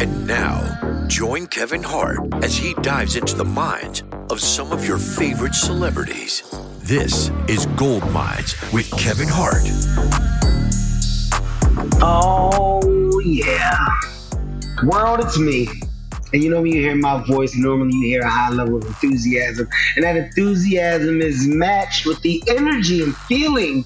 And now, join Kevin Hart as he dives into the minds of some of your favorite celebrities. This is Gold Minds with Kevin Hart. Oh, yeah. World, it's me. And you know, when you hear my voice, normally you hear a high level of enthusiasm. And that enthusiasm is matched with the energy and feeling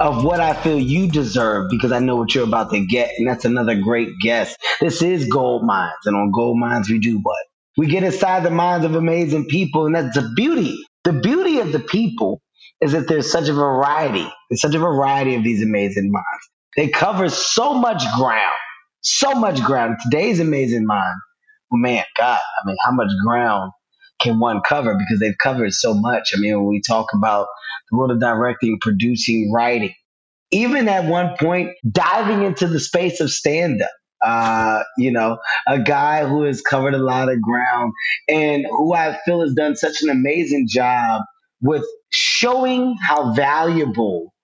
of what I feel you deserve because I know what you're about to get. And that's another great guest. This is Gold Minds. And on Gold Minds, we do what? We get inside the minds of amazing people. And that's the beauty. The beauty of the people is that there's such a variety. There's such a variety of these amazing minds. They cover so much ground. So much ground. Today's amazing mind. Man, God, I mean, how much ground can one cover? Because they've covered so much. I mean, when we talk about the world of directing, producing, writing, even at one point diving into the space of stand up. Uh, you know, a guy who has covered a lot of ground and who I feel has done such an amazing job with showing how valuable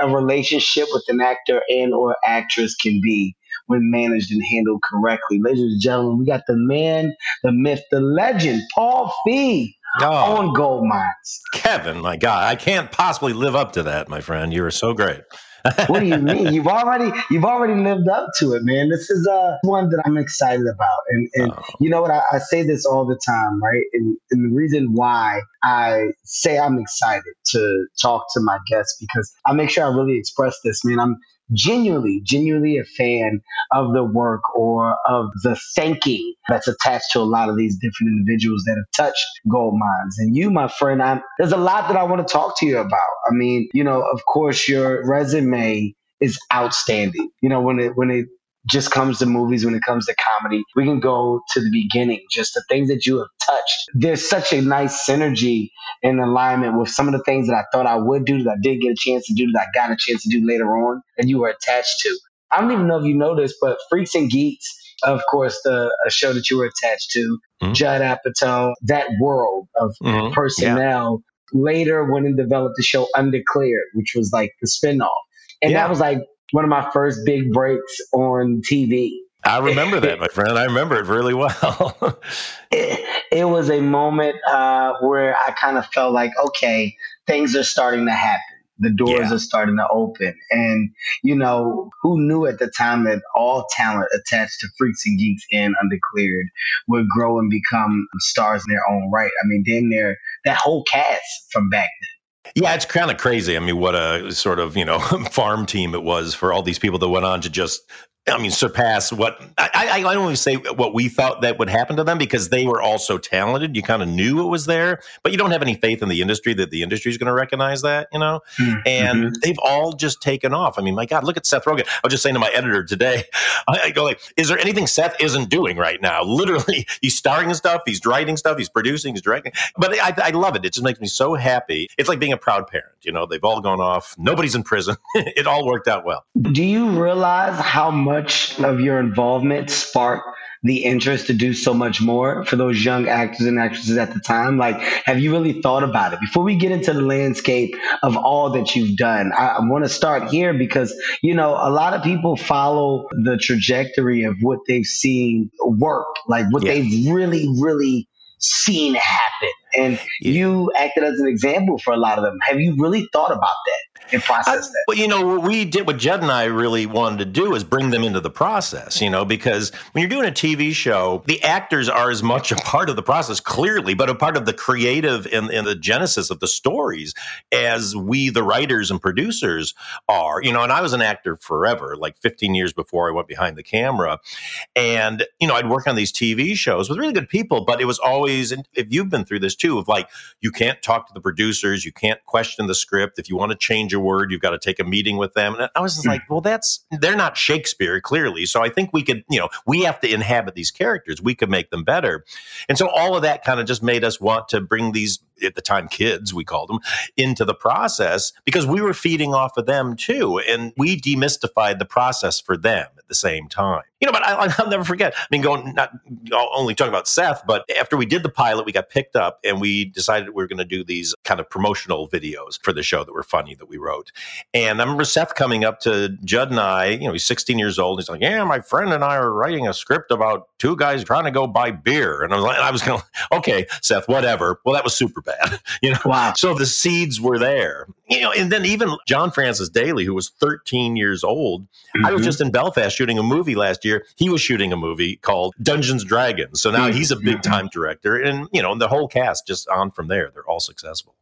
a relationship with an actor and or actress can be when managed and handled correctly. Ladies and gentlemen, we got the man, the myth, the legend, Paul Feig. Oh. On gold minds. Kevin, my God, I can't possibly live up to that, my friend. You are so great. what do you mean? You've already you've already lived up to it, man. This is uh one that I'm excited about, and and Oh. you know what? I, I say this all the time, right? And, and the reason why I say I'm excited to talk to my guests because I make sure I really express this, man. I'm genuinely, genuinely a fan of the work or of the thinking that's attached to a lot of these different individuals that have touched gold minds. And you, my friend, I'm, there's a lot that I want to talk to you about. I mean, you know, of course, your resume is outstanding. You know, when it when it just comes to movies, when it comes to comedy, we can go to the beginning, just the things that you have touched. There's such a nice synergy and alignment with some of the things that I thought I would do that I did get a chance to do that I got a chance to do later on that you were attached to. I don't even know if you know this, but Freaks and Geeks, of course, the a show that you were attached to, Mhm. Judd Apatow, that world of Mhm. personnel later went and developed the show Undeclared, which was like the spinoff. And Yeah. that was like one of my first big breaks on TV. I remember that, my friend. I remember it really well. It, it was a moment uh, where I kind of felt like, okay, things are starting to happen. The doors Yeah. are starting to open. And, you know, who knew at the time that all talent attached to Freaks and Geeks and Undeclared would grow and become stars in their own right? I mean, damn near that whole cast from back then. Yeah, it's kind of crazy. I mean, what a sort of, you know, farm team it was for all these people that went on to just I mean, surpass what I, I, I don't even say what we thought that would happen to them because they were all so talented. You kind of knew it was there, but you don't have any faith in the industry that the industry is going to recognize that, you know. And Mhm. they've all just taken off. I mean, my God, look at Seth Rogen. I was just saying to my editor today, I, I go like, "Is there anything Seth isn't doing right now? Literally, he's starring in stuff, he's writing stuff, he's producing, he's directing. But I, I love it. It just makes me so happy. It's like being a proud parent. You know, they've all gone off. Nobody's in prison. it all worked out well. Do you realize how much of your involvement sparked the interest to do so much more for those young actors and actresses at the time? Like, have you really thought about it? Before we get into the landscape of all that you've done, I, I want to start here because, you know, a lot of people follow the trajectory of what they've seen work, like what Yeah. they've really, really seen happen. And Yeah. you acted as an example for a lot of them. Have you really thought about that? And process that? Well, you know, what we did, what Judd and I really wanted to do is bring them into the process, you know, because when you're doing a TV show, the actors are as much a part of the process, clearly, but a part of the creative and, and the genesis of the stories as we, the writers and producers, are. You know, and I was an actor forever, like 15 years before I went behind the camera. And, you know, I'd work on these TV shows with really good people, but it was always, and if you've been through this too, of like, you can't talk to the producers, you can't question the script. If you want to change a word, you've got to take a meeting with them. And I was just hmm. like, well, that's, they're not Shakespeare, clearly. So I think we could, you know, we have to inhabit these characters. We could make them better. And so all of that kind of just made us want to bring these, at the time, kids, we called them, into the process because we were feeding off of them too. And we demystified the process for them at the same time. You know, but I, will never forget. I mean, going not only talking about Seth, but after we did the pilot, we got picked up and we decided we were going to do these kind of promotional videos for the show that were funny that we wrote. And I remember Seth coming up to Judd and I. You know, he's 16 years old. He's like, "Yeah, my friend and I are writing a script about two guys trying to go buy beer." And I was like, I was going, "Okay, Seth, whatever." Well, that was Superbad. You know, wow. So the seeds were there. You know, and then even John Francis Daly, who was 13 years old, mm-hmm. I was mm-hmm. just in Belfast shooting a movie last year. He was shooting a movie called Dungeons Dragons. So now mm-hmm. he's a big time director. And, you know, the whole cast just on from there. They're all successful.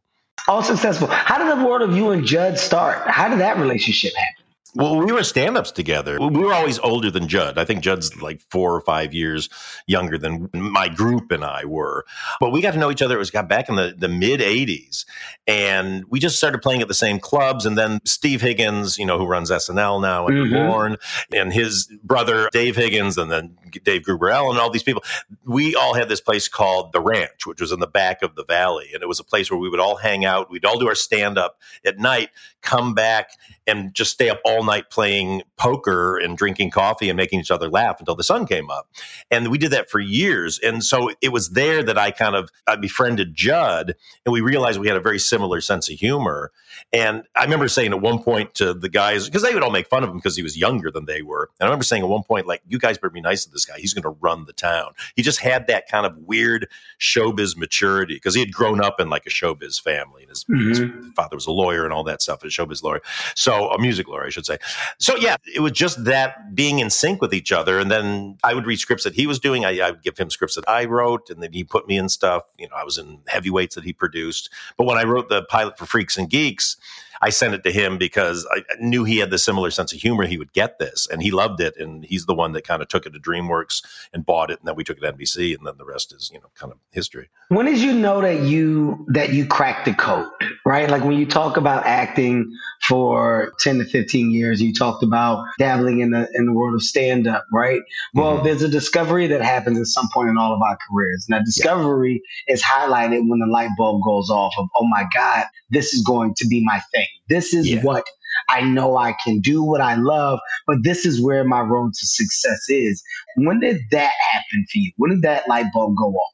All successful. How did the world of you and Judd start? How did that relationship happen? Well, we were stand ups together. We were always older than Judd. I think Judd's like four or five years younger than my group and I were. But we got to know each other. It was got back in the, the mid 80s. And we just started playing at the same clubs. And then Steve Higgins, you know, who runs SNL now and mm-hmm. Born, and his brother Dave Higgins, and then Dave Gruber and all these people. We all had this place called The Ranch, which was in the back of the valley. And it was a place where we would all hang out. We'd all do our stand up at night, come back and just stay up all night playing poker and drinking coffee and making each other laugh until the sun came up. And we did that for years. And so it was there that I kind of I befriended Judd and we realized we had a very similar sense of humor. And I remember saying at one point to the guys, because they would all make fun of him because he was younger than they were. And I remember saying at one point, like, you guys better be nice to this guy. He's going to run the town. He just had that kind of weird showbiz maturity because he had grown up in like a showbiz family. And his, mm-hmm. his father was a lawyer and all that stuff, a showbiz lawyer. So a music lawyer, I should say. So yeah, it was just that being in sync with each other. And then I would read scripts that he was doing. I, I would give him scripts that I wrote, and then he put me in stuff. You know, I was in heavyweights that he produced. But when I wrote the pilot for Freaks and Geeks, I sent it to him because I knew he had the similar sense of humor. He would get this, and he loved it. And he's the one that kind of took it to DreamWorks and bought it, and then we took it to NBC, and then the rest is you know kind of history. When did you know that you that you cracked the code? Right, like when you talk about acting for ten to fifteen years, you talked about dabbling in the in the world of stand up. Right. Well, mm-hmm. there's a discovery that happens at some point in all of our careers, and that discovery yeah. is highlighted when the light bulb goes off of, oh my god, this is going to be my thing. This is yeah. what I know I can do, what I love, but this is where my road to success is. When did that happen for you? When did that light bulb go off?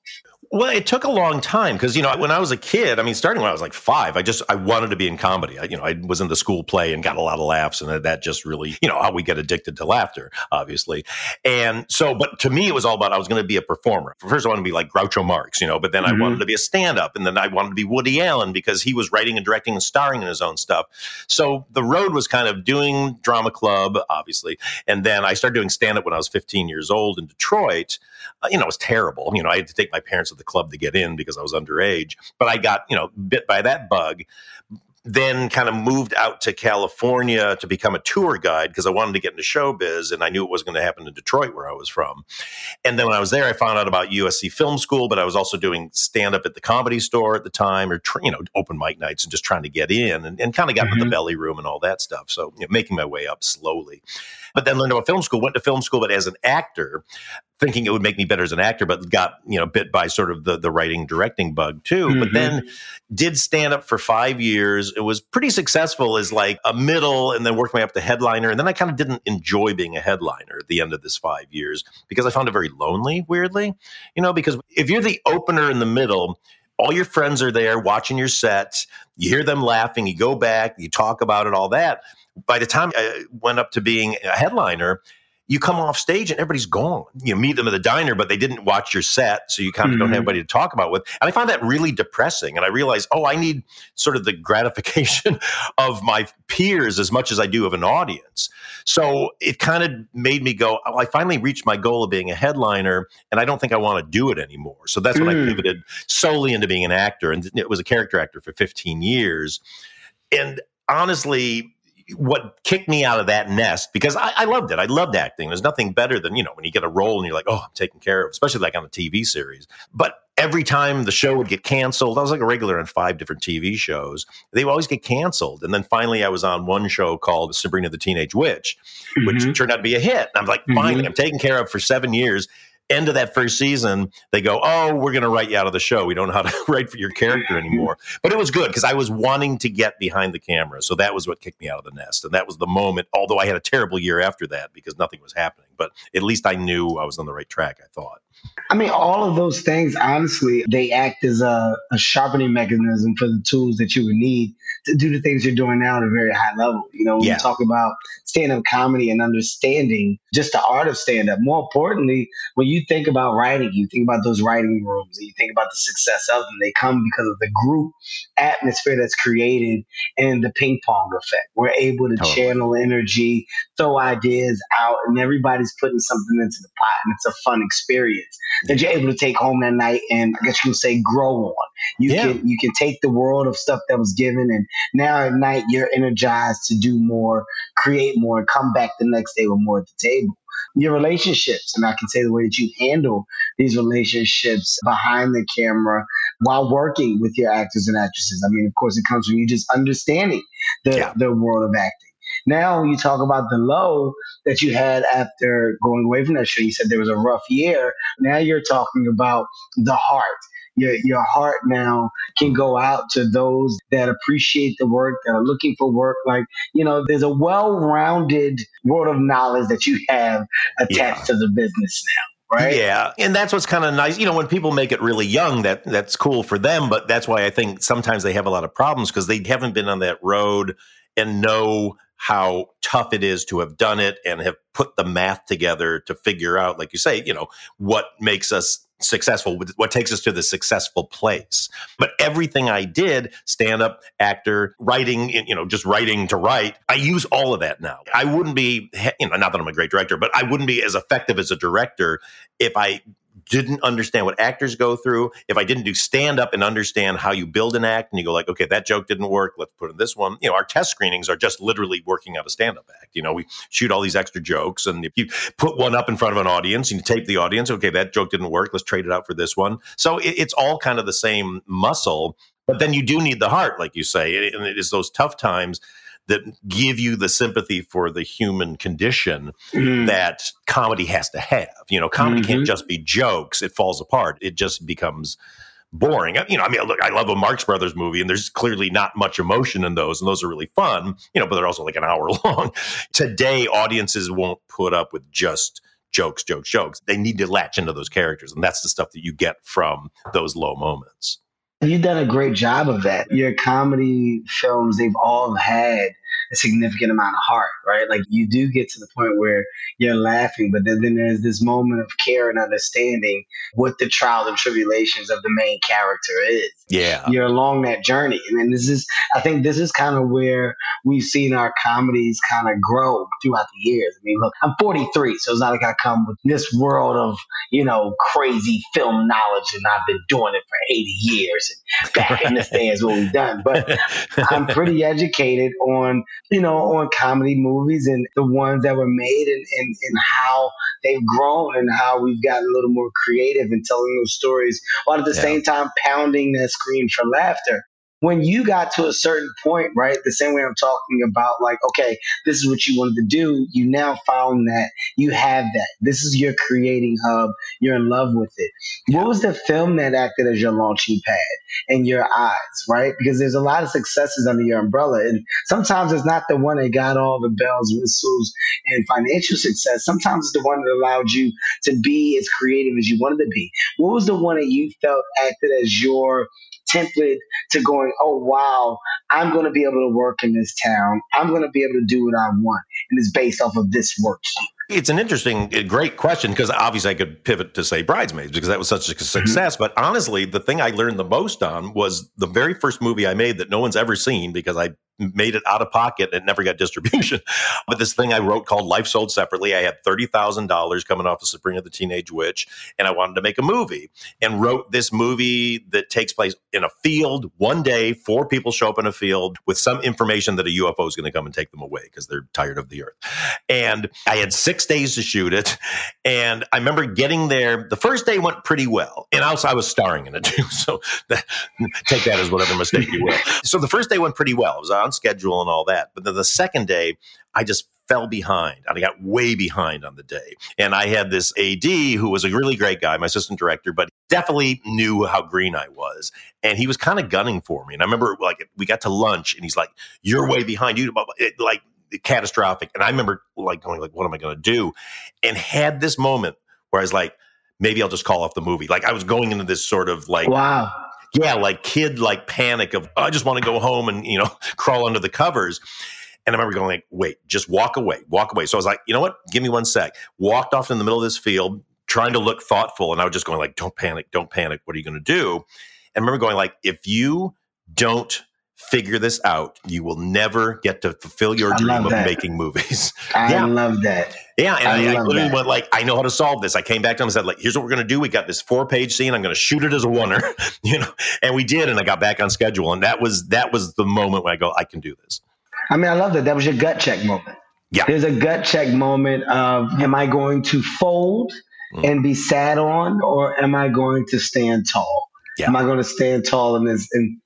Well, it took a long time because you know when I was a kid, I mean, starting when I was like five, I just I wanted to be in comedy. I, you know, I was in the school play and got a lot of laughs, and that just really, you know, how we get addicted to laughter, obviously. And so, but to me, it was all about I was going to be a performer. First, I wanted to be like Groucho Marx, you know, but then mm-hmm. I wanted to be a stand-up, and then I wanted to be Woody Allen because he was writing and directing and starring in his own stuff. So the road was kind of doing drama club, obviously, and then I started doing stand-up when I was 15 years old in Detroit. Uh, you know, it was terrible. You know, I had to take my parents the club to get in because I was underage. But I got, you know, bit by that bug. Then kind of moved out to California to become a tour guide because I wanted to get into showbiz and I knew it wasn't going to happen in Detroit where I was from. And then when I was there, I found out about USC Film School, but I was also doing stand up at the comedy store at the time or, you know, open mic nights and just trying to get in and, and kind of got mm-hmm. the belly room and all that stuff. So you know, making my way up slowly. But then learned about film school, went to film school, but as an actor, thinking it would make me better as an actor, but got you know bit by sort of the the writing directing bug too. Mm-hmm. But then did stand up for five years. It was pretty successful as like a middle, and then worked my way up to headliner. And then I kind of didn't enjoy being a headliner at the end of this five years because I found it very lonely. Weirdly, you know, because if you're the opener in the middle. All your friends are there watching your sets. You hear them laughing. You go back, you talk about it, all that. By the time I went up to being a headliner, you come off stage and everybody's gone. You meet them at the diner, but they didn't watch your set, so you kind of mm-hmm. don't have mm-hmm. anybody to talk about with. And I find that really depressing. And I realized, oh, I need sort of the gratification of my peers as much as I do of an audience. So it kind of made me go, oh, I finally reached my goal of being a headliner, and I don't think I want to do it anymore. So that's mm. when I mm. pivoted solely into being an actor, and it was a character actor for 15 years. And honestly, what kicked me out of that nest because I, I, loved it. I loved acting. There's nothing better than you know when you get a role and you're like, oh, I'm taken care of, especially like on a TV series. But every time the show would get canceled, I was like a regular on five different TV shows. They would always get canceled, and then finally, I was on one show called Sabrina the Teenage Witch, which mm-hmm. turned out to be a hit. And I'm like, finally, mm-hmm. I'm taken care of for seven years end of that first season, they go, "Oh, we're going to write you out of the show. We don't know how to write for your character anymore." But it was good because I was wanting to get behind the camera, so that was what kicked me out of the nest, and that was the moment. Although I had a terrible year after that because nothing was happening, but at least I knew I was on the right track. I thought. I mean, all of those things, honestly, they act as a, a, sharpening mechanism for the tools that you would need to do the things you're doing now at a very high level. You know, when yeah. you talk about stand up comedy and understanding just the art of stand up, more importantly, when you think about writing, you think about those writing rooms and you think about the success of them. They come because of the group atmosphere that's created and the ping pong effect. We're able to totally. channel energy, throw ideas out, and everybody's putting something into the pot, and it's a fun experience that you're able to take home that night and I guess you can say grow on. You yeah. can you can take the world of stuff that was given and now at night you're energized to do more, create more, and come back the next day with more at the table. Your relationships, and I can say the way that you handle these relationships behind the camera while working with your actors and actresses. I mean, of course, it comes from you just understanding the, yeah. the world of acting. Now you talk about the low that you had after going away from that show. You said there was a rough year. Now you're talking about the heart. Your, your heart now can go out to those that appreciate the work, that are looking for work. Like, you know, there's a well rounded world of knowledge that you have attached yeah. to the business now right? Yeah, and that's what's kind of nice. You know, when people make it really young, that that's cool for them. But that's why I think sometimes they have a lot of problems because they haven't been on that road and know how tough it is to have done it and have put the math together to figure out, like you say, you know, what makes us successful, what takes us to the successful place. But everything I did, stand up, actor, writing, you know, just writing to write, I use all of that now. I wouldn't be, you know, not that I'm a great director, but I wouldn't be as effective as a director if I didn't understand what actors go through, if I didn't do stand up and understand how you build an act and you go like, okay, that joke didn't work, let's put in this one. You know, our test screenings are just literally working out a stand up act. You know, we shoot all these extra jokes and if you put one up in front of an audience and you tape the audience, okay, that joke didn't work, let's trade it out for this one. So it, it's all kind of the same muscle, but then you do need the heart, like you say, and it is those tough times that give you the sympathy for the human condition mm. that comedy has to have. You know, comedy mm-hmm. can't just be jokes, it falls apart. It just becomes boring. You know, I mean, look, I love a Marx Brothers movie, and there's clearly not much emotion in those, and those are really fun, you know, but they're also like an hour long. Today, audiences won't put up with just jokes, jokes, jokes. They need to latch into those characters, and that's the stuff that you get from those low moments. You've done a great job of that. Your comedy films, they've all had a significant amount of heart, right? Like you do get to the point where you're laughing, but then, then there's this moment of care and understanding what the trials and tribulations of the main character is. Yeah. You're along that journey. And then this is, I think this is kind of where we've seen our comedies kind of grow throughout the years. I mean, look, I'm 43, so it's not like I come with this world of, you know, crazy film knowledge and I've been doing it for 80 years and back in the day is what we've done. But I'm pretty educated on you know, on comedy movies and the ones that were made and, and, and how they've grown and how we've gotten a little more creative in telling those stories while at the yeah. same time pounding that screen for laughter when you got to a certain point, right, the same way I'm talking about, like, okay, this is what you wanted to do, you now found that you have that. This is your creating hub. You're in love with it. What was the film that acted as your launching pad in your eyes, right? Because there's a lot of successes under your umbrella. And sometimes it's not the one that got all the bells, whistles, and financial success. Sometimes it's the one that allowed you to be as creative as you wanted to be. What was the one that you felt acted as your template to going, oh, wow, I'm going to be able to work in this town. I'm going to be able to do what I want. And it's based off of this worksheet. It's an interesting, great question because obviously I could pivot to say Bridesmaids because that was such a mm-hmm. success. Mm-hmm. But honestly, the thing I learned the most on was the very first movie I made that no one's ever seen because I made it out of pocket and never got distribution. but this thing I wrote called Life Sold Separately, I had $30,000 coming off of Sabrina the Teenage Witch, and I wanted to make a movie and wrote this movie that takes place in a field one day. Four people show up in a field with some information that a UFO is going to come and take them away because they're tired of the earth. And I had six days to shoot it. And I remember getting there. The first day went pretty well. And also, I was starring in it too. So that, take that as whatever mistake you will. So the first day went pretty well. Was on schedule and all that. But then the second day, I just fell behind. I got way behind on the day. And I had this AD who was a really great guy, my assistant director, but definitely knew how green I was. And he was kind of gunning for me. And I remember like we got to lunch and he's like, You're way behind you. Like catastrophic. And I remember like going, like, what am I gonna do? And had this moment where I was like, maybe I'll just call off the movie. Like I was going into this sort of like Wow yeah, like kid like panic of I just want to go home and you know crawl under the covers. And I remember going like, wait, just walk away, walk away. So I was like, you know what? Give me one sec. Walked off in the middle of this field, trying to look thoughtful, and I was just going like, don't panic, don't panic. What are you going to do? And I remember going like, if you don't figure this out. You will never get to fulfill your dream of making movies. I yeah. love that. Yeah, and I, I, I literally that. went like, I know how to solve this. I came back to him and said, like, here's what we're to do. We got this four page scene. I'm to shoot it as a oner, you know, and we did, and I got back on schedule. And that was that was the moment when I go, I can do this. I mean, I love that. That was your gut check moment. Yeah, there's a gut check moment of, am I going to fold mm. and be sat on, or am I going to stand tall? Yeah. Am I going to stand tall in this and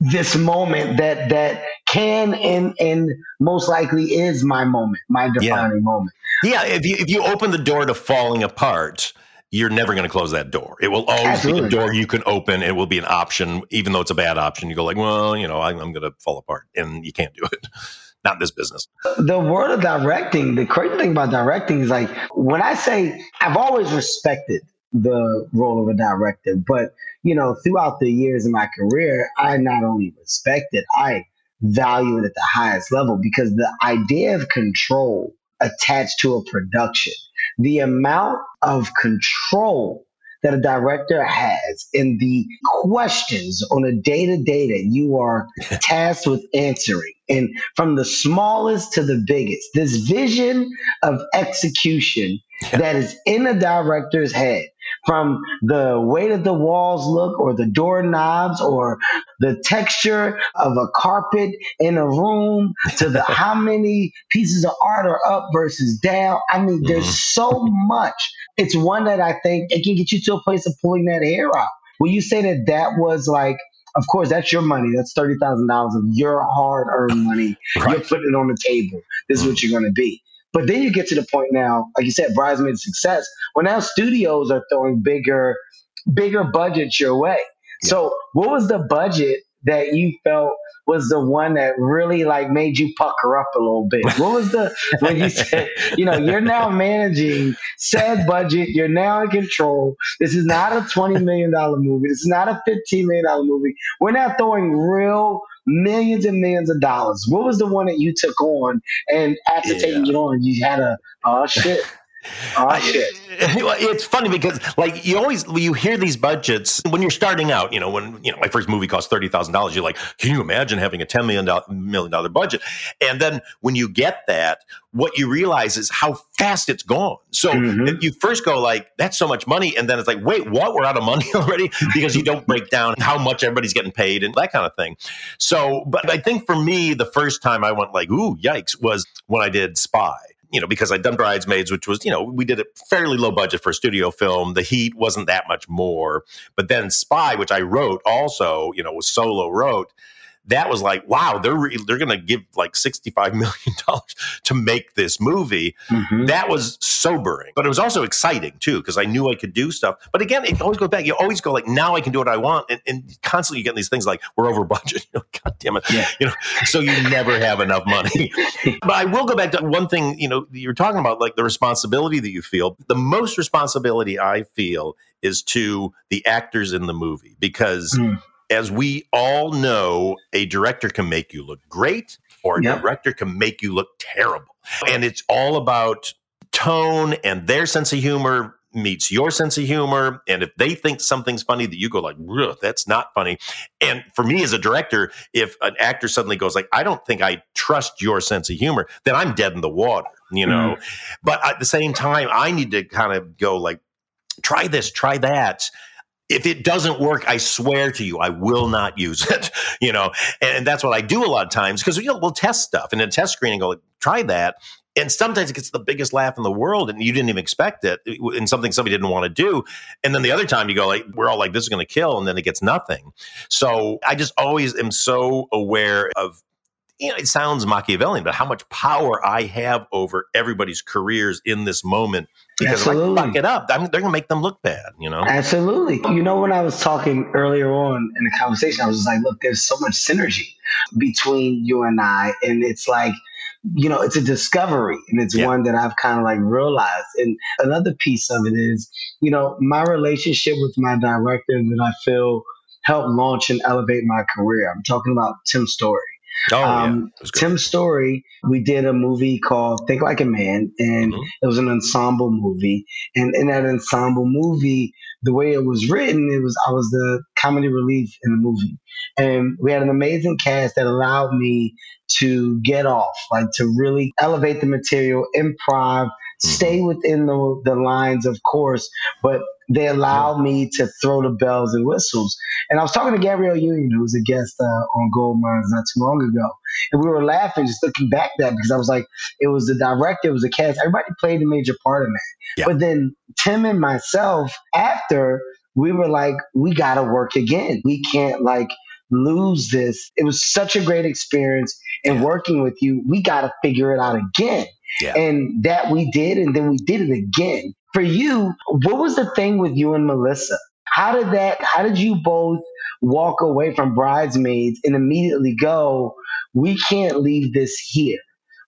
this moment that that can and and most likely is my moment, my defining yeah. moment. Yeah, if you if you open the door to falling apart, you're never going to close that door. It will always Absolutely. be a door you can open. It will be an option, even though it's a bad option. You go like, well, you know, I'm, I'm going to fall apart, and you can't do it. Not in this business. The word of directing. The crazy thing about directing is like when I say I've always respected the role of a director, but you know, throughout the years of my career, I not only respect it, I value it at the highest level because the idea of control attached to a production, the amount of control that a director has in the questions on a day to day that you are tasked with answering. And from the smallest to the biggest, this vision of execution that is in a director's head from the way that the walls look or the doorknobs or the texture of a carpet in a room to the how many pieces of art are up versus down. I mean, there's mm-hmm. so much. It's one that I think it can get you to a place of pulling that hair out. Will you say that that was like of course, that's your money. That's thirty thousand dollars of your hard-earned money. Right. You're putting it on the table. This is what you're going to be. But then you get to the point now, like you said, bridesmaid success. Well, now studios are throwing bigger, bigger budgets your way. Yeah. So, what was the budget that you felt was the one that really like made you pucker up a little bit? What was the when you said, you know, you're now managing said budget, you're now in control. This is not a twenty million dollar movie. This is not a fifteen million dollar movie. We're not throwing real millions and millions of dollars. What was the one that you took on? And after yeah. taking it on, you had a oh shit. Oh, shit. it's funny because like you always you hear these budgets when you're starting out. You know when you know my first movie cost thirty thousand dollars. You're like, can you imagine having a ten million dollar budget? And then when you get that, what you realize is how fast it's gone. So mm-hmm. you first go like, that's so much money, and then it's like, wait, what? We're out of money already because you don't break down how much everybody's getting paid and that kind of thing. So, but I think for me, the first time I went like, ooh, yikes, was when I did Spy you know, because I'd done Bridesmaids, which was, you know, we did a fairly low budget for a studio film. The heat wasn't that much more. But then Spy, which I wrote also, you know, was solo wrote that was like, wow, they're re- they're going to give like sixty five million dollars to make this movie. Mm-hmm. That was sobering, but it was also exciting too because I knew I could do stuff. But again, it always goes back. You always go like, now I can do what I want, and, and constantly you get these things like we're over budget. You know, God damn it, yeah. you know. So you never have enough money. but I will go back to one thing. You know, you're talking about like the responsibility that you feel. The most responsibility I feel is to the actors in the movie because. Mm as we all know, a director can make you look great or a yep. director can make you look terrible. And it's all about tone and their sense of humor meets your sense of humor and if they think something's funny that you go like that's not funny and for me as a director if an actor suddenly goes like i don't think i trust your sense of humor then i'm dead in the water you know mm. but at the same time i need to kind of go like try this try that if it doesn't work, I swear to you, I will not use it. You know, and, that's what I do a lot of times because you know we'll test stuff and in test screen and go try that, and sometimes it gets the biggest laugh in the world and you didn't even expect it in something somebody didn't want to do and then the other time you go like we're all like this is going to kill and then it gets nothing so i just always am so aware of you know, it sounds Machiavellian, but how much power I have over everybody's careers in this moment. Because Absolutely. if I fuck it up, I mean, they're going to make them look bad, you know? Absolutely. You know, when I was talking earlier on in the conversation, I was just like, look, there's so much synergy between you and I. And it's like, you know, it's a discovery and it's yeah. one that I've kind of like realized. And another piece of it is, you know, my relationship with my director that I feel helped launch and elevate my career. I'm talking about Tim Story. Oh, um, yeah. Tim Story, we did a movie called Think Like a Man, and mm-hmm. it was an ensemble movie. And in that ensemble movie, the way it was written, it was I was the comedy relief in the movie. And we had an amazing cast that allowed me to get off, like to really elevate the material, improv. Stay within the, the lines, of course, but they allowed me to throw the bells and whistles. And I was talking to Gabrielle Union, who was a guest uh, on Gold Minds not too long ago, and we were laughing, just looking back at that because I was like, it was the director, it was the cast, everybody played a major part in that. Yeah. But then Tim and myself, after we were like, we got to work again. We can't like lose this. It was such a great experience in yeah. working with you. We got to figure it out again. Yeah. And that we did, and then we did it again. For you, what was the thing with you and Melissa? How did that, how did you both walk away from Bridesmaids and immediately go, we can't leave this here?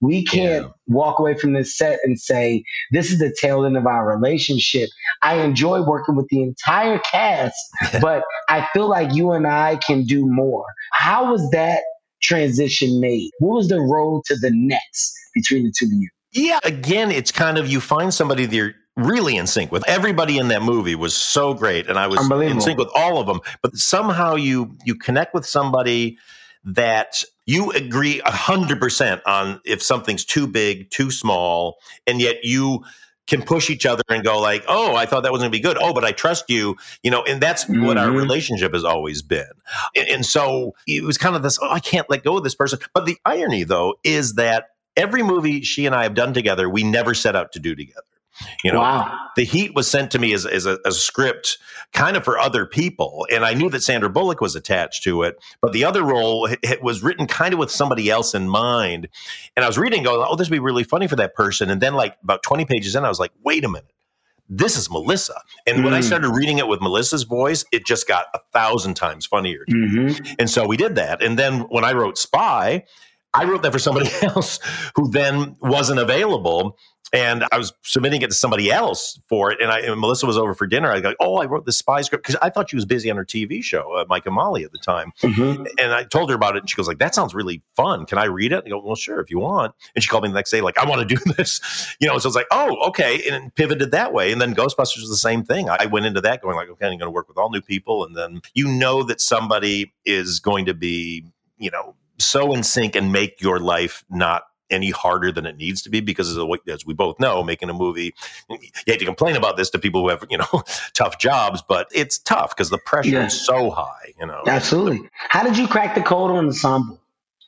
We can't yeah. walk away from this set and say, this is the tail end of our relationship. I enjoy working with the entire cast, but I feel like you and I can do more. How was that transition made? What was the road to the next between the two of you? Yeah, again, it's kind of you find somebody that you're really in sync with. Everybody in that movie was so great, and I was in sync with all of them. But somehow you you connect with somebody that you agree hundred percent on if something's too big, too small, and yet you can push each other and go like, "Oh, I thought that was going to be good. Oh, but I trust you." You know, and that's mm-hmm. what our mm-hmm. relationship has always been. And, and so it was kind of this, "Oh, I can't let go of this person." But the irony though is that every movie she and I have done together, we never set out to do together. You know, wow. the Heat was sent to me as, as a, as, a, script kind of for other people. And I knew that Sandra Bullock was attached to it, but the other role it, it was written kind of with somebody else in mind. And I was reading, going, oh, this would be really funny for that person. And then, like, about 20 pages in, I was like, wait a minute. This is Melissa. And mm. when I hmm. started reading it with Melissa's voice, it just got a thousand times funnier. Mm-hmm. And so we did that. And then when I wrote Spy, I wrote that for somebody else who then wasn't available. And I was submitting it to somebody else for it. And, I, and Melissa was over for dinner. I go, Oh, I wrote the spy script because I thought she was busy on her TV show, uh, Mike and Molly at the time. Mm-hmm. And I told her about it. And she goes, like, That sounds really fun. Can I read it? I go, Well, sure, if you want. And she called me the next day, like, I want to do this. You know, so it's like, Oh, okay. And pivoted that way. And then Ghostbusters was the same thing. I went into that going, like, Okay, I'm going to work with all new people. And then you know that somebody is going to be, you know, so in sync and make your life not any harder than it needs to be because as we both know making a movie you hate to complain about this to people who have you know tough jobs but it's tough because the pressure yeah. is so high you know absolutely how did you crack the code on ensemble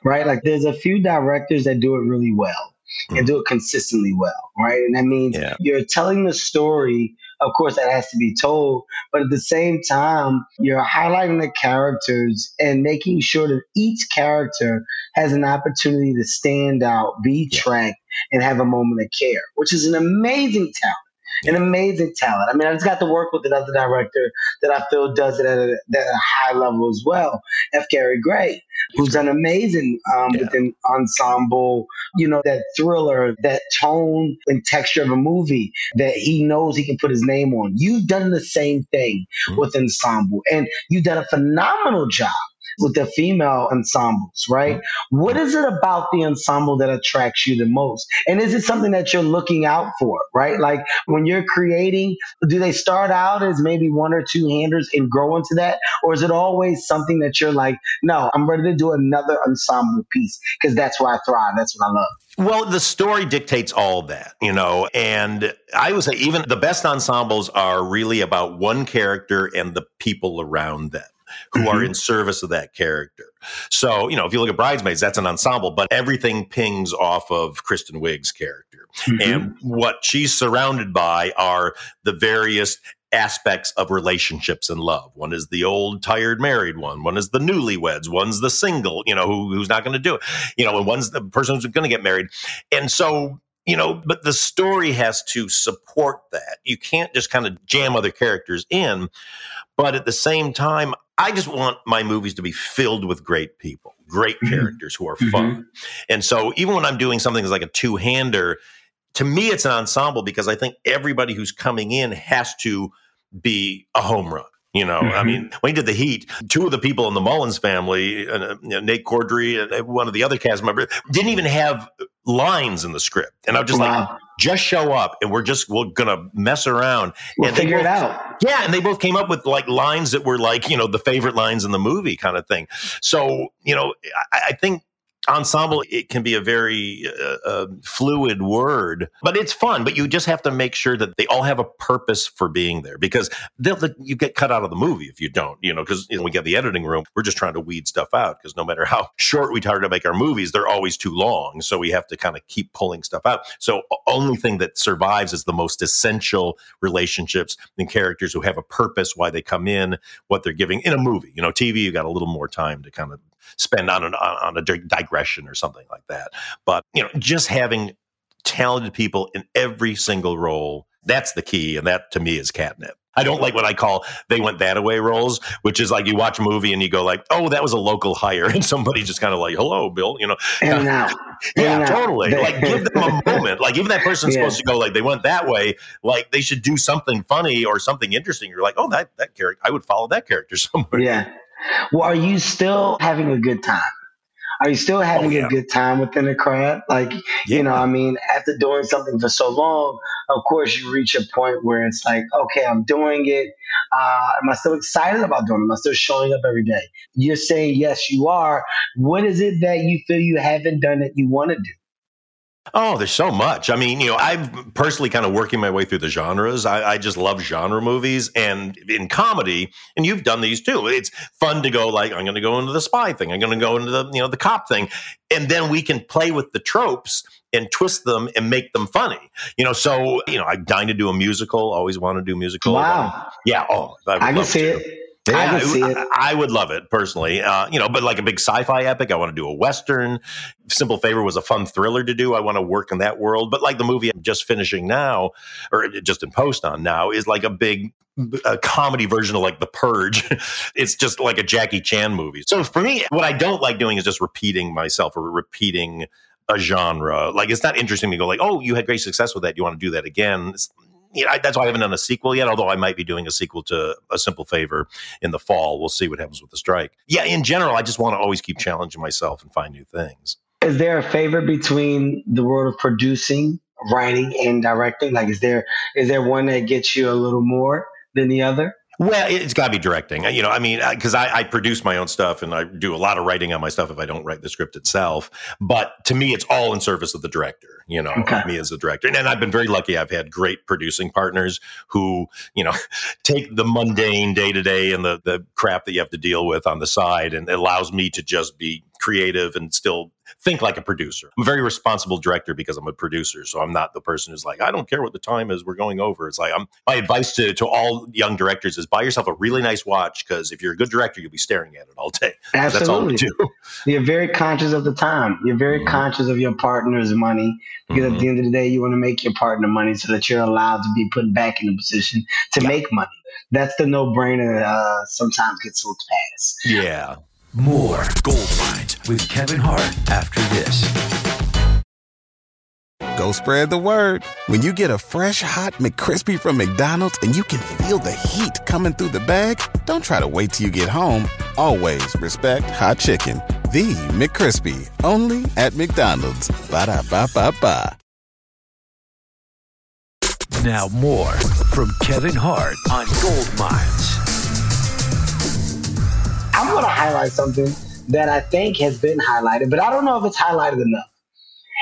right like there's a few directors that do it really well and mm. do it consistently well right and that means yeah. you're telling the story of course, that has to be told. But at the same time, you're highlighting the characters and making sure that each character has an opportunity to stand out, be tracked, and have a moment of care, which is an amazing talent an amazing talent. I mean, I just got to work with another director that I feel does it at a, at a high level as well, F. Gary Gray, who's done amazing um, yeah. with ensemble, you know, that thriller, that tone and texture of a movie that he knows he can put his name on. You've done the same thing mm-hmm. with ensemble, and you've done a phenomenal job with the female ensembles, right? What is it about the ensemble that attracts you the most? And is it something that you're looking out for, right? Like when you're creating, do they start out as maybe one or two handers and grow into that? Or is it always something that you're like, no, I'm ready to do another ensemble piece because that's where I thrive. That's what I love. Well, the story dictates all that, you know, and I would say even the best ensembles are really about one character and the people around them who mm-hmm. are in service of that character. So, you know, if you look at Bridesmaids, that's an ensemble, but everything pings off of Kristen Wiig's character. Mm-hmm. And what she's surrounded by are the various aspects of relationships and love. One is the old tired married one. One is the newlyweds. One's the single, you know, who, who's not going to do it. You know, and one's the person who's going to get married. And so, you know, but the story has to support that. You can't just kind of jam other characters in. But at the same time, I just want my movies to be filled with great people, great mm-hmm. characters who are fun. Mm-hmm. And so even when I'm doing something that's like a two hander, to me, it's an ensemble because I think everybody who's coming in has to be a home run. You know, mm-hmm. I mean, when he did the Heat, two of the people in the Mullins family, uh, you know, Nate Corddry and one of the other cast members, didn't even have lines in the script. And I'm just wow. like, just show up and we're just we're gonna mess around we'll and figure both, it out. Yeah, and they both came up with like lines that were like you know the favorite lines in the movie kind of thing. So you know, I, I think ensemble it can be a very uh, uh, fluid word but it's fun but you just have to make sure that they all have a purpose for being there because they'll you get cut out of the movie if you don't you know because you know, we get the editing room we're just trying to weed stuff out because no matter how short we try to make our movies they're always too long so we have to kind of keep pulling stuff out. So only thing that survives is the most essential relationships and characters who have a purpose why they come in what they're giving in a movie you know tv you got a little more time to kind of spend on an, on a digression or something like that. But you know, just having talented people in every single role that's the key, and that to me is catnip. I don't like what I call they went that away roles, which is like you watch a movie and you go like, oh, that was a local hire, and somebody just kind of like, hello, Bill, you know, and now, yeah, and totally. like give them a moment. Like even that person's yeah. supposed to go like they went that way, like they should do something funny or something interesting. You're like, oh, that that character, I would follow that character somewhere. Yeah, well, are you still having a good time? Are you still having oh, yeah. a good time within the craft? Like, yeah. you know, I mean, after doing something for so long, of course, you reach a point where it's like, okay, I'm doing it. Uh, am I still excited about doing it? Am I still showing up every day? You're saying, yes, you are. What is it that you feel you haven't done that you want to do? Oh, there's so much. I mean, you know, I'm personally kind of working my way through the genres. I, I, just love genre movies and in comedy, and you've done these too. It's fun to go like, I'm going to go into the spy thing. I'm going to go into the, you know, the cop thing. And then we can play with the tropes and twist them and make them funny. You know, so, you know, I'm dying to do a musical, always want to do musical. Wow. Yeah. Oh, I, I can see to. it. Yeah, I, I, I, would love it personally. Uh, you know, but like a big sci-fi epic, I want to do a western. Simple Favor was a fun thriller to do. I want to work in that world. But like the movie I'm just finishing now, or just in post on now, is like a big a comedy version of like The Purge. it's just like a Jackie Chan movie. So for me, what I don't like doing is just repeating myself or repeating a genre. Like it's not interesting to go like, oh, you had great success with that. You want to do that again? It's, you know, I, that's why I haven't done a sequel yet. Although I might be doing a sequel to A Simple Favor in the fall. We'll see what happens with the strike. Yeah, in general, I just want to always keep challenging myself and find new things. Is there a favor between the world of producing, writing, and directing? Like, is there is there one that gets you a little more than the other? Well, it's got to be directing. You know, I mean, because I, I, produce my own stuff and I do a lot of writing on my stuff if I don't write the script itself. But to me, it's all in service of the director, you know, okay. me as a director. And, and I've been very lucky. I've had great producing partners who, you know, take the mundane day to day and the, the crap that you have to deal with on the side and it allows me to just be creative and still think like a producer. I'm a very responsible director because I'm a producer. So I'm not the person who's like, I don't care what the time is, we're going over. It's like I'm my advice to, to all young directors is buy yourself a really nice watch because if you're a good director, you'll be staring at it all day. Absolutely. That's all we do. You're very conscious of the time. You're very mm-hmm. conscious of your partner's money. Because mm-hmm. at the end of the day, you want to make your partner money so that you're allowed to be put back in a position to yeah. make money. That's the no brainer that uh, sometimes gets looked past. Yeah. More Gold Minds with Kevin Hart after this. Go spread the word. When you get a fresh hot McCrispy from McDonald's and you can feel the heat coming through the bag, don't try to wait till you get home. Always respect hot chicken. The McCrispy, only at McDonald's. Ba da ba ba ba. Now more from Kevin Hart on Gold Minds. I'm going to highlight something that I think has been highlighted, but I don't know if it's highlighted enough.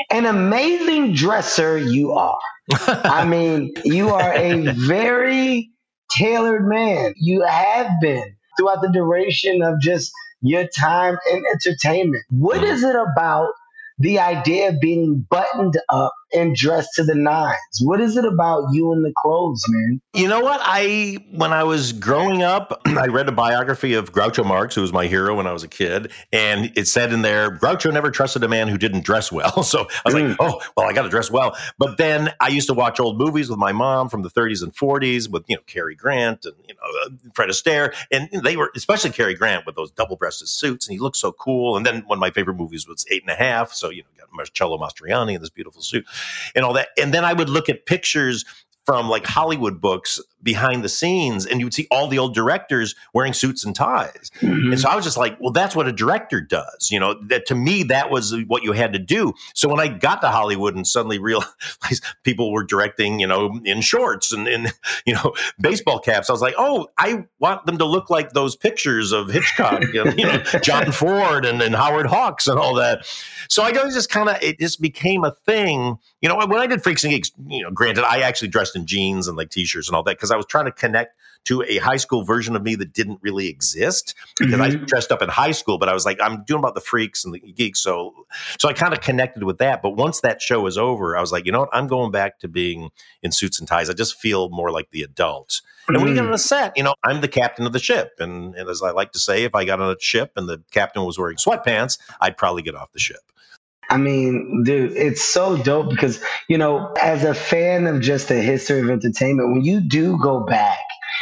An amazing dresser you are. I mean, you are a very tailored man. You have been throughout the duration of just your time in entertainment. What mm. is it about the idea of being buttoned up and dressed to the nines? What is it about you and the clothes, man? You know what? I when I was growing up, I read a biography of Groucho Marx, who was my hero when I was a kid, and it said in there, Groucho never trusted a man who didn't dress well. So I was mm. like, oh, well, I got to dress well. But then I used to watch old movies with my mom from the 30s and 40s with you know Cary Grant and you know uh, Fred Astaire, and they were especially Cary Grant with those double-breasted suits, and he looked so cool. And then one of my favorite movies was Eight and a Half, so you know got Marcello Mastroianni in this beautiful suit and all that. And then I would look at pictures from like Hollywood books behind the scenes and you would see all the old directors wearing suits and ties. Mm-hmm. And so I was just like, well, that's what a director does. You know, that to me, that was what you had to do. So when I got to Hollywood and suddenly realized people were directing, you know, in shorts and in, you know, baseball caps, I was like, oh, I want them to look like those pictures of Hitchcock and, you know, John Ford and, and Howard Hawks and all that. So I just kind of, it just became a thing. You know, when I did Freaks and Geeks, you know, granted, I actually dressed in jeans and like t-shirts and all that because I was trying to connect to a high school version of me that didn't really exist because mm-hmm. I dressed up in high school, but I was like, I'm doing about the freaks and the geeks. So, so I kind of connected with that. But once that show was over, I was like, you know what? I'm going back to being in suits and ties. I just feel more like the adult. Mm-hmm. And when you get on a set, you know, I'm the captain of the ship. And, and as I like to say, if I got on a ship and the captain was wearing sweatpants, I'd probably get off the ship. I mean, dude, it's so dope because, you know, as a fan of just the history of entertainment, when you do go back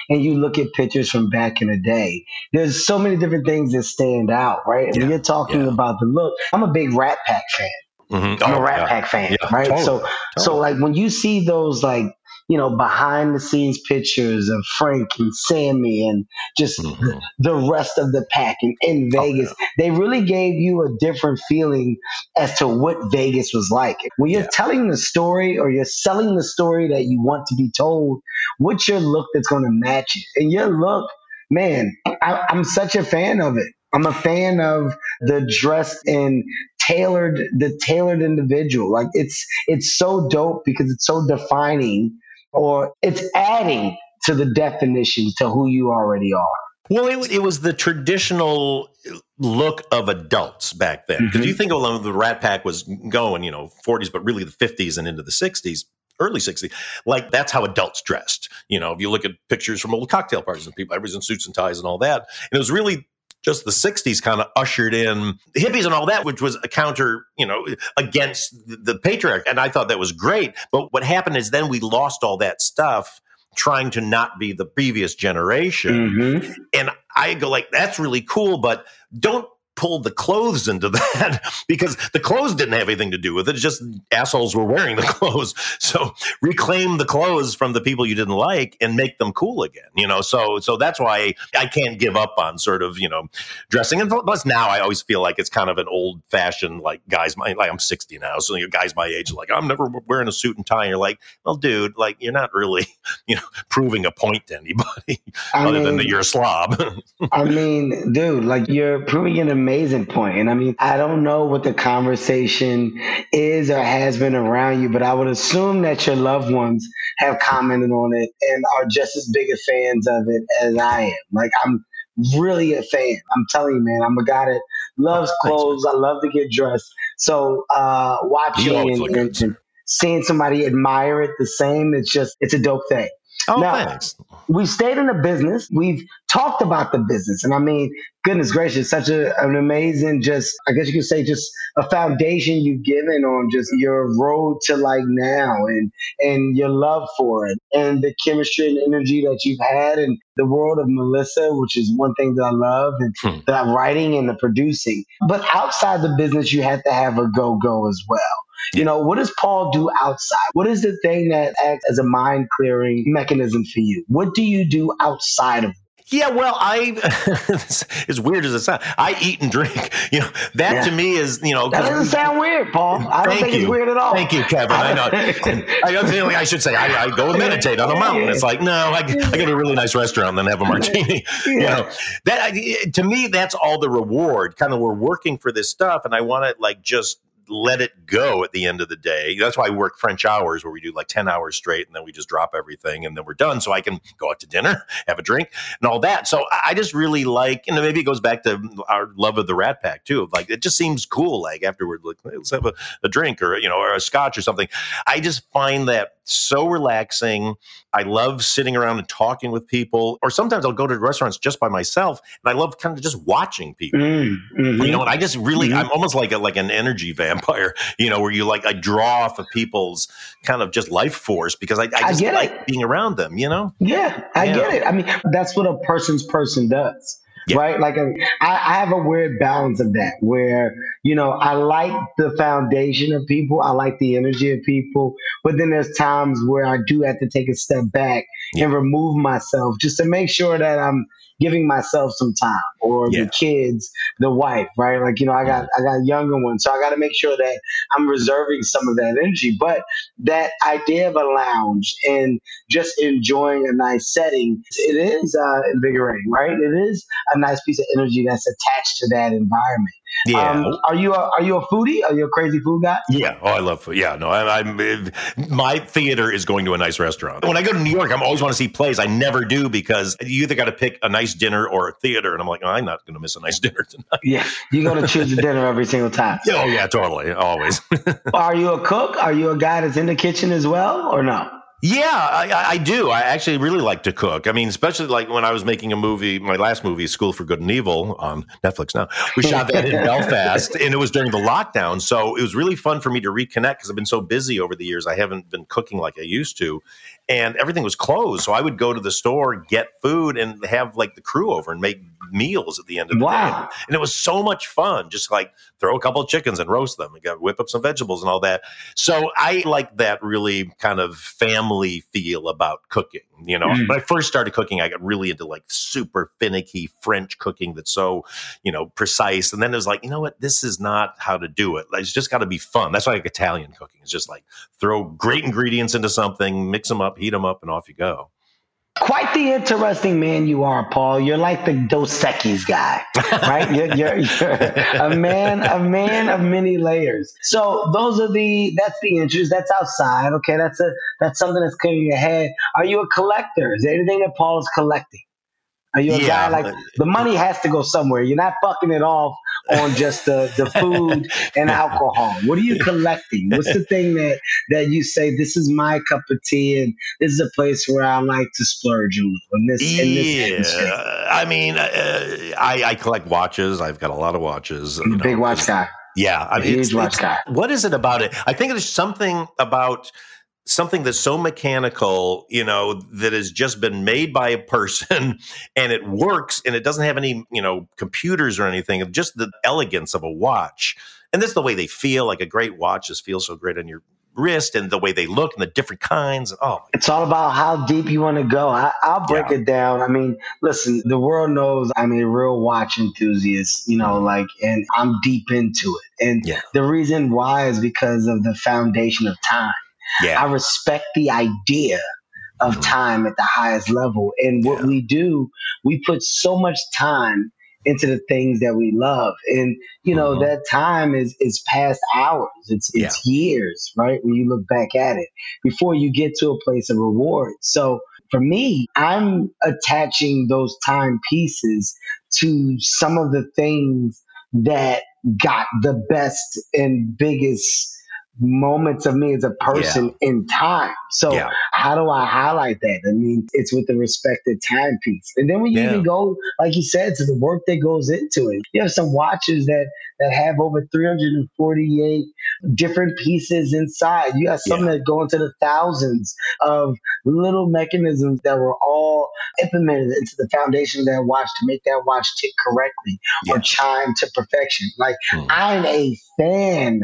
and you look at pictures from back in the day, there's so many different things that stand out, right? Yeah, when you're talking yeah. about the look, I'm a big Rat Pack fan. Mm-hmm. I'm oh, a Rat yeah. Pack fan, right? Totally, so, totally. so like when you see those like you know, behind the scenes pictures of Frank and Sammy and just mm-hmm. the rest of the pack in, in Vegas. Oh, yeah. They really gave you a different feeling as to what Vegas was like. When you're yeah. telling the story or you're selling the story that you want to be told, what's your look that's going to match it? And your look, man, I, I'm such a fan of it. I'm a fan of the dressed and tailored, the tailored individual. Like it's it's so dope because it's so defining or it's adding to the definition to who you already are. Well, it, it was the traditional look of adults back then. Because mm-hmm. you think of the Rat Pack was going, you know, 40s, but really the 50s and into the 60s early 60s like that's how adults dressed you know if you look at pictures from old cocktail parties and people everybody's in suits and ties and all that and it was really just the 60s kind of ushered in the hippies and all that, which was a counter, you know, against the patriarch. And I thought that was great. But what happened is then we lost all that stuff trying to not be the previous generation. Mm-hmm. And I go like, that's really cool, but don't pulled the clothes into that because the clothes didn't have anything to do with it. It's just assholes were wearing the clothes. So reclaim the clothes from the people you didn't like and make them cool again. You know, so so that's why I can't give up on sort of you know dressing. And plus now I always feel like it's kind of an old fashioned like guys my like I'm 60 now, so you know, guys my age like I'm never wearing a suit and tie. And you're like, well, dude, like you're not really you know proving a point to anybody I other mean, than that you're a slob. I mean, dude, like you're proving an amazing point. And I mean, I don't know what the conversation is or has been around you, but I would assume that your loved ones have commented on it and are just as big a fans of it as I am. Like, I'm really a fan. I'm telling you, man, I'm a guy that loves clothes. I love to get dressed. So, uh, watching and, and seeing somebody admire it the same, it's just, it's a dope thing. Oh, now, thanks. We've stayed in the business. We've talked about the business. And I mean, goodness gracious, such a, an amazing, just, I guess you could say, just a foundation you've given on just your road to like now and, and your love for it and the chemistry and energy that you've had and the world of Melissa, which is one thing that I love and hmm. the writing and the producing. But outside the business, you had to have a go go as well. You know, what does Paul do outside? What is the thing that acts as a mind clearing mechanism for you? What do you do outside of yeah, well, I as weird as it sounds, I eat and drink. You know, that yeah. to me is you know that doesn't sound weird, Paul. I don't think you. it's weird at all. Thank you, Kevin. I know. I am feeling I should say I, I, go and meditate on a mountain. It's like no, I, I go to a really nice restaurant and then have a martini. Yeah. You know, that to me that's all the reward. Kind of we're working for this stuff, and I want to like just let it go at the end of the day. That's why I work French hours where we do like 10 hours straight and then we just drop everything and then we're done. So I can go out to dinner, have a drink and all that. So I just really like, and maybe it goes back to our love of the Rat Pack too. Of like it just seems cool. Like afterward, like let's have a, a drink or, you know, or a scotch or something. I just find that so relaxing. I love sitting around and talking with people, or sometimes I'll go to restaurants just by myself, and I love kind of just watching people. Mm-hmm. You know, and I just really, mm-hmm. I'm almost like a, like an energy vampire. You know, where you like I draw off of people's kind of just life force because I, I just I like it. being around them. You know? Yeah, I get it. I mean, that's what a person's person does yeah. right? Like uh, I have a weird balance of that where, you know, I like the foundation of people, I like the energy of people, but then there's times where I do have to take a step back yeah. and remove myself just to make sure that I'm giving myself some time or yeah. the kids, the wife, right? Like, you know, I got I got younger ones. So I gotta make sure that I'm reserving some of that energy. But that idea of a lounge and just enjoying a nice setting, it is uh, invigorating, right? It is a nice piece of energy that's attached to that environment. Yeah. Um, are you a, are you a foodie? Are you a crazy food guy? Yeah. Oh, I love food. Yeah. No, I, am my theater is going to a nice restaurant. When I go to New York, I'm always want to see plays. I never do because you either got to pick a nice dinner or a theater, and I'm like, oh, I'm not going to miss a nice dinner tonight. Yeah, you got to choose a dinner every single time. Yeah, oh yeah, totally, always. are you a cook? Are you a guy that's in the kitchen as well, or no? Yeah, I, I, do. I actually really like to cook. I mean, especially like when I was making a movie, my last movie, School for Good and Evil, on Netflix now. We shot that in Belfast, and it was during the lockdown. So it was really fun for me to reconnect because I've been so busy over the years. I haven't been cooking like I used to and everything was closed. So I would go to the store, get food, and have like the crew over and make meals at the end of the wow. day. And it was so much fun. Just like throw a couple of chickens and roast them and got, whip up some vegetables and all that. So I like that really kind of family feel about cooking. You know, mm. when I first started cooking, I got really into like super finicky French cooking that's so, you know, precise. And then it was like, you know what? This is not how to do it. It's just got to be fun. That's why I like Italian cooking. It's just like throw great ingredients into something, mix them up, heat them up, and off you go. Quite the interesting man you are, Paul. You're like the Dos Equis guy, right? you're, you're, you're, a man, a man of many layers. So those are the that's the interest. That's outside. Okay, that's a that's something that's clearing your head. Are you a collector? Is there anything that Paul is collecting? Are you a yeah. guy like the money has to go somewhere? You're not fucking it off on just the, the food and alcohol. What are you collecting? What's the thing that that you say this is my cup of tea and this is a place where I like to splurge a little in this in this yeah. I mean, uh, I, I collect watches. I've got a lot of watches. You know, big watch guy. Yeah, I mean, huge watch guy. What is it about it? I think there's something about something that's so mechanical, you know, that has just been made by a person and it works and it doesn't have any, you know, computers or anything, just the elegance of a watch. And this is the way they feel. Like a great watch just feels so great on your wrist and the way they look and the different kinds. Oh, it's all about how deep you want to go. I, will break yeah. it down. I mean, listen, the world knows I'm a real watch enthusiast, you know, mm-hmm. like, and I'm deep into it. And yeah. the reason why is because of the foundation of time. Yeah. I respect the idea of mm-hmm. time at the highest level. And what yeah. we do, we put so much time into the things that we love. And you know, mm-hmm. that time is is past hours. It's it's yeah. years, right? When you look back at it before you get to a place of reward. So for me, I'm attaching those time pieces to some of the things that got the best and biggest moments of me as a person yeah. in time. So yeah. how do I highlight that? I mean, it's with the respected timepiece. And then when you yeah. even go, like you said, to the work that goes into it, you have some watches that that have over 348 different pieces inside. You have some that go into the thousands of little mechanisms that were all implemented into the foundation of that watch to make that watch tick correctly or chime to perfection. Like mm. I'm a fan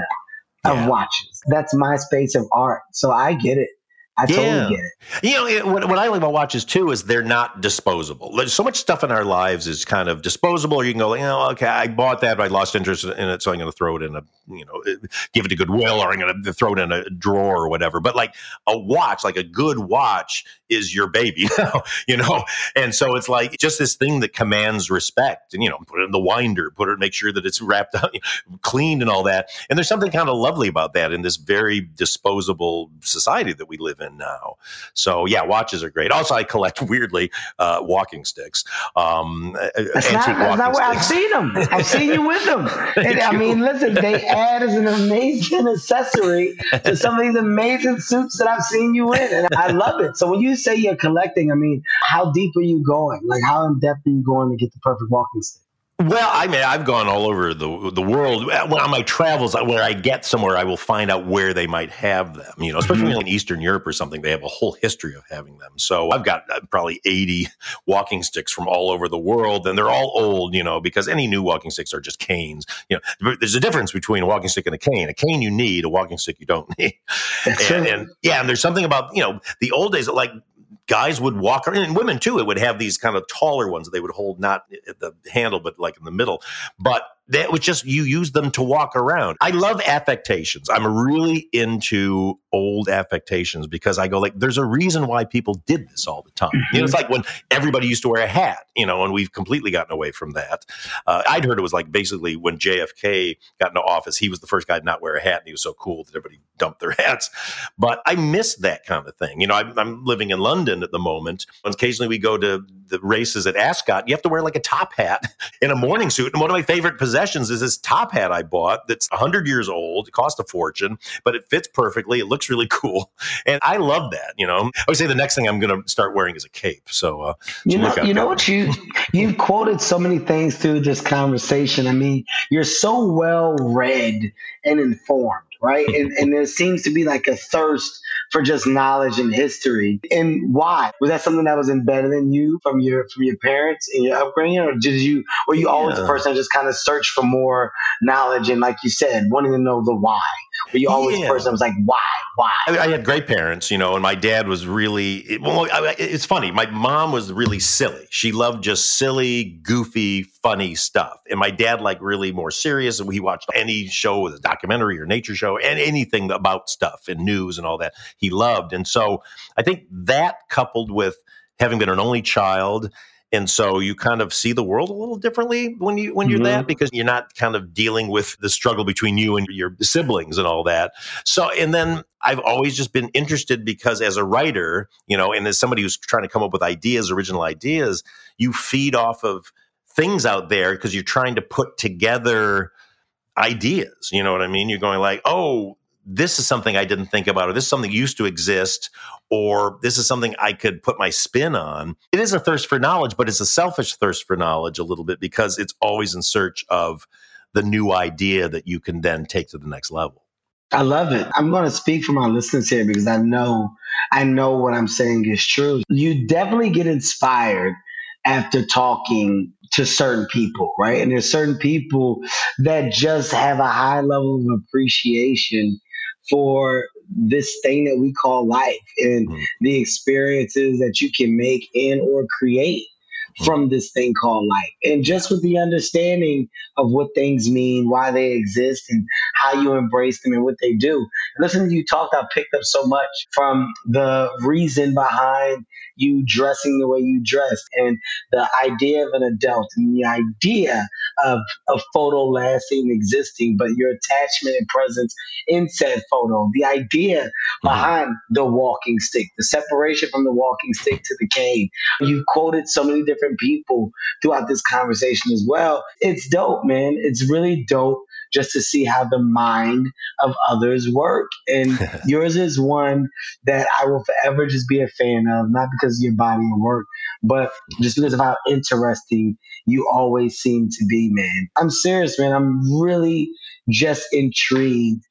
of yeah. watches. That's my space of art. So I get it. I totally yeah. get it. You know, it, what, what, I like about watches too is they're not disposable. There's so much stuff in our lives is kind of disposable. Or you can go, you know, okay, I bought that, but I lost interest in it, so I'm going to throw it in a, you know, give it to Goodwill, or I'm going to throw it in a drawer or whatever. But like a watch, like a good watch, is your baby, you know. And so it's like just this thing that commands respect, and you know, put it in the winder, put it, make sure that it's wrapped up, cleaned, and all that. And there's something kind of lovely about that in this very disposable society that we live in now. So yeah, watches are great. Also, I collect weirdly uh, walking sticks. Um, that's not, that's not where I've seen them. I've seen you with them. And, I mean, listen, they add as an amazing accessory to some of these amazing suits that I've seen you in, and I love it. So when you say you're collecting, I mean, how deep are you going? Like, how in depth are you going to get the perfect walking stick? Well, I mean, I've gone all over the the world. On my travels, where I get somewhere, I will find out where they might have them. You know, especially mm-hmm. in Eastern Europe or something, they have a whole history of having them. So I've got uh, probably eighty walking sticks from all over the world, and they're all old. You know, because any new walking sticks are just canes. You know, there's a difference between a walking stick and a cane. A cane you need, a walking stick you don't need. And, and yeah, and there's something about you know the old days, like guys would walk around, and women too. It would have these kind of taller ones they would hold not at the handle, but like in the middle. But that was just you use them to walk around. I love affectations. I'm really into old affectations because I go like, there's a reason why people did this all the time. Mm-hmm. You know, it's like when everybody used to wear a hat, you know, and we've completely gotten away from that. Uh, I'd heard it was like basically when JFK got into office, he was the first guy to not wear a hat, and he was so cool that everybody dumped their hats. But I miss that kind of thing. You know, I'm, I'm living in London at the moment. Occasionally we go to the races at Ascot. You have to wear like a top hat in a morning suit. And one of my favorite possessions is this top hat I bought that's 100 years old. It cost a fortune, but it fits perfectly. It looks really cool. And I love that. You know, I would say the next thing I'm going to start wearing is a cape. So, uh, you know, you know what you, you've quoted so many things through this conversation. I mean, you're so well read and informed right? and, and there seems to be like a thirst for just knowledge and history. And why? Was that something that was embedded in you from your from your parents and your upbringing, or did you were you always yeah. the person that just kind of searched for more knowledge and, like you said, wanting to know the why? Were you always yeah. the person that was like, why, why? I, I, had great parents, you know, and my dad was really well. It's funny. My mom was really silly. She loved just silly, goofy, funny stuff, and my dad like really more serious. And he watched any show, a documentary or nature show, and anything about stuff and news and all that he loved. And so I think that coupled with having been an only child and so you kind of see the world a little differently when you when you're mm-hmm. that because you're not kind of dealing with the struggle between you and your siblings and all that so and then i've always just been interested because as a writer you know and as somebody who's trying to come up with ideas original ideas you feed off of things out there because you're trying to put together ideas you know what i mean you're going like oh this is something I didn't think about, or this is something used to exist, or this is something I could put my spin on. It is a thirst for knowledge, but it's a selfish thirst for knowledge a little bit because it's always in search of the new idea that you can then take to the next level. I love it. I'm going to speak for my listeners here because I know I know what I'm saying is true. You definitely get inspired after talking to certain people, right? And there's certain people that just have a high level of appreciation for this thing that we call life and mm-hmm. the experiences that you can make and or create from this thing called life. And just with the understanding of what things mean, why they exist, and how you embrace them and what they do. Listen to you talk, I picked up so much from the reason behind you dressing the way you dress and the idea of an adult and the idea of a photo lasting existing, but your attachment and presence in said photo, the idea mm-hmm. behind the walking stick, the separation from the walking stick to the cane. You quoted so many different people throughout this conversation as well. It's dope, man. It's really dope just to see how the mind of others work. And yours is one that I will forever just be a fan of, not because of your body and work, but just because of how interesting you always seem to be, man. I'm serious, man. I'm really just intrigued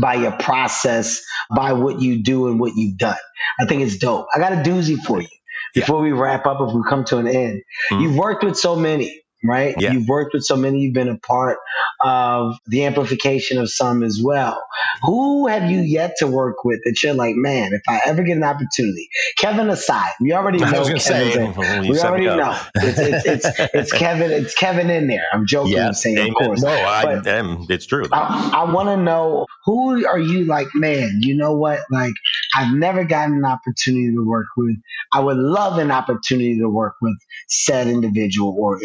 by your process, by what you do and what you've done. I think it's dope. I got a doozy for you before we wrap up, if we come to an end. Mm-hmm. You've worked with so many, right? Yeah. You've worked with so many, you've been a part of the amplification of some as well. Who have you yet to work with that you're like, man, if I ever get an opportunity, Kevin aside, we already know I was going to say, Kevin's in- well, you we already know it's, it's, it's, it's Kevin. It's Kevin in there. I'm joking, Yeah, saying, of course. No, I But- am. It's true. I, I want to know who are you like, man? You know what? Like, I've never gotten an opportunity to work with. I would love an opportunity to work with said individual or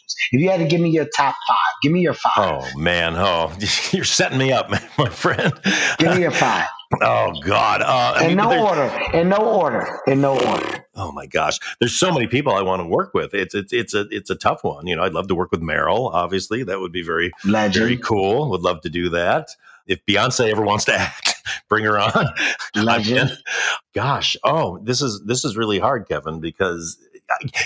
individuals. If you had to give me your top five, give me your five. Oh man, oh, you're setting me up, my friend. Give me your five. oh God, uh, In mean, no order. In no order. In no order. Oh my gosh, there's so many people I want to work with. It's it's it's a it's a tough one. You know, I'd love to work with Meryl. Obviously, that would be very very cool. Would love to do that. If Beyonce ever wants to act, bring her on. Legend. Gosh, oh, this is this is really hard, Kevin, because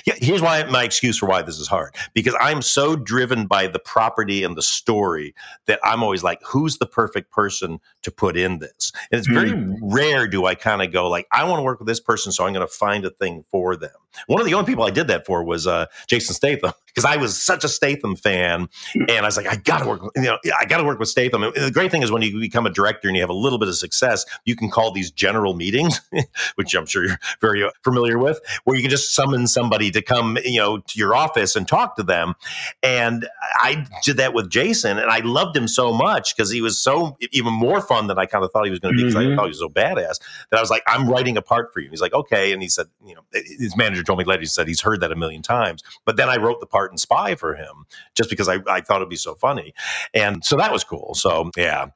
here's why my excuse for why this is hard because I'm so driven by the property and the story that I'm always like, who's the perfect person to put in this? And it's very rare do I kind of go like, I want to work with this person, so I'm going to find a thing for them. One of the only people I did that for was uh, Jason Statham because I was such a Statham fan, and I was like, I got to work, you know, I got to work with Statham. And the great thing is when you become a director and you have a little bit of success, you can call these general meetings, which I'm sure you're very familiar with, where you can just summon somebody to come, you know, to your office and talk to them. And I did that with Jason, and I loved him so much because he was so even more fun than I kind of thought he was going to be because I Mhm. thought he was so badass that I was like, I'm writing a part for you. He's like, okay, and he said, you know, his manager told me later, he said he's heard that a million times, but then I wrote the part in Spy for him just because I, I thought it'd be so funny, and so that was cool. So yeah,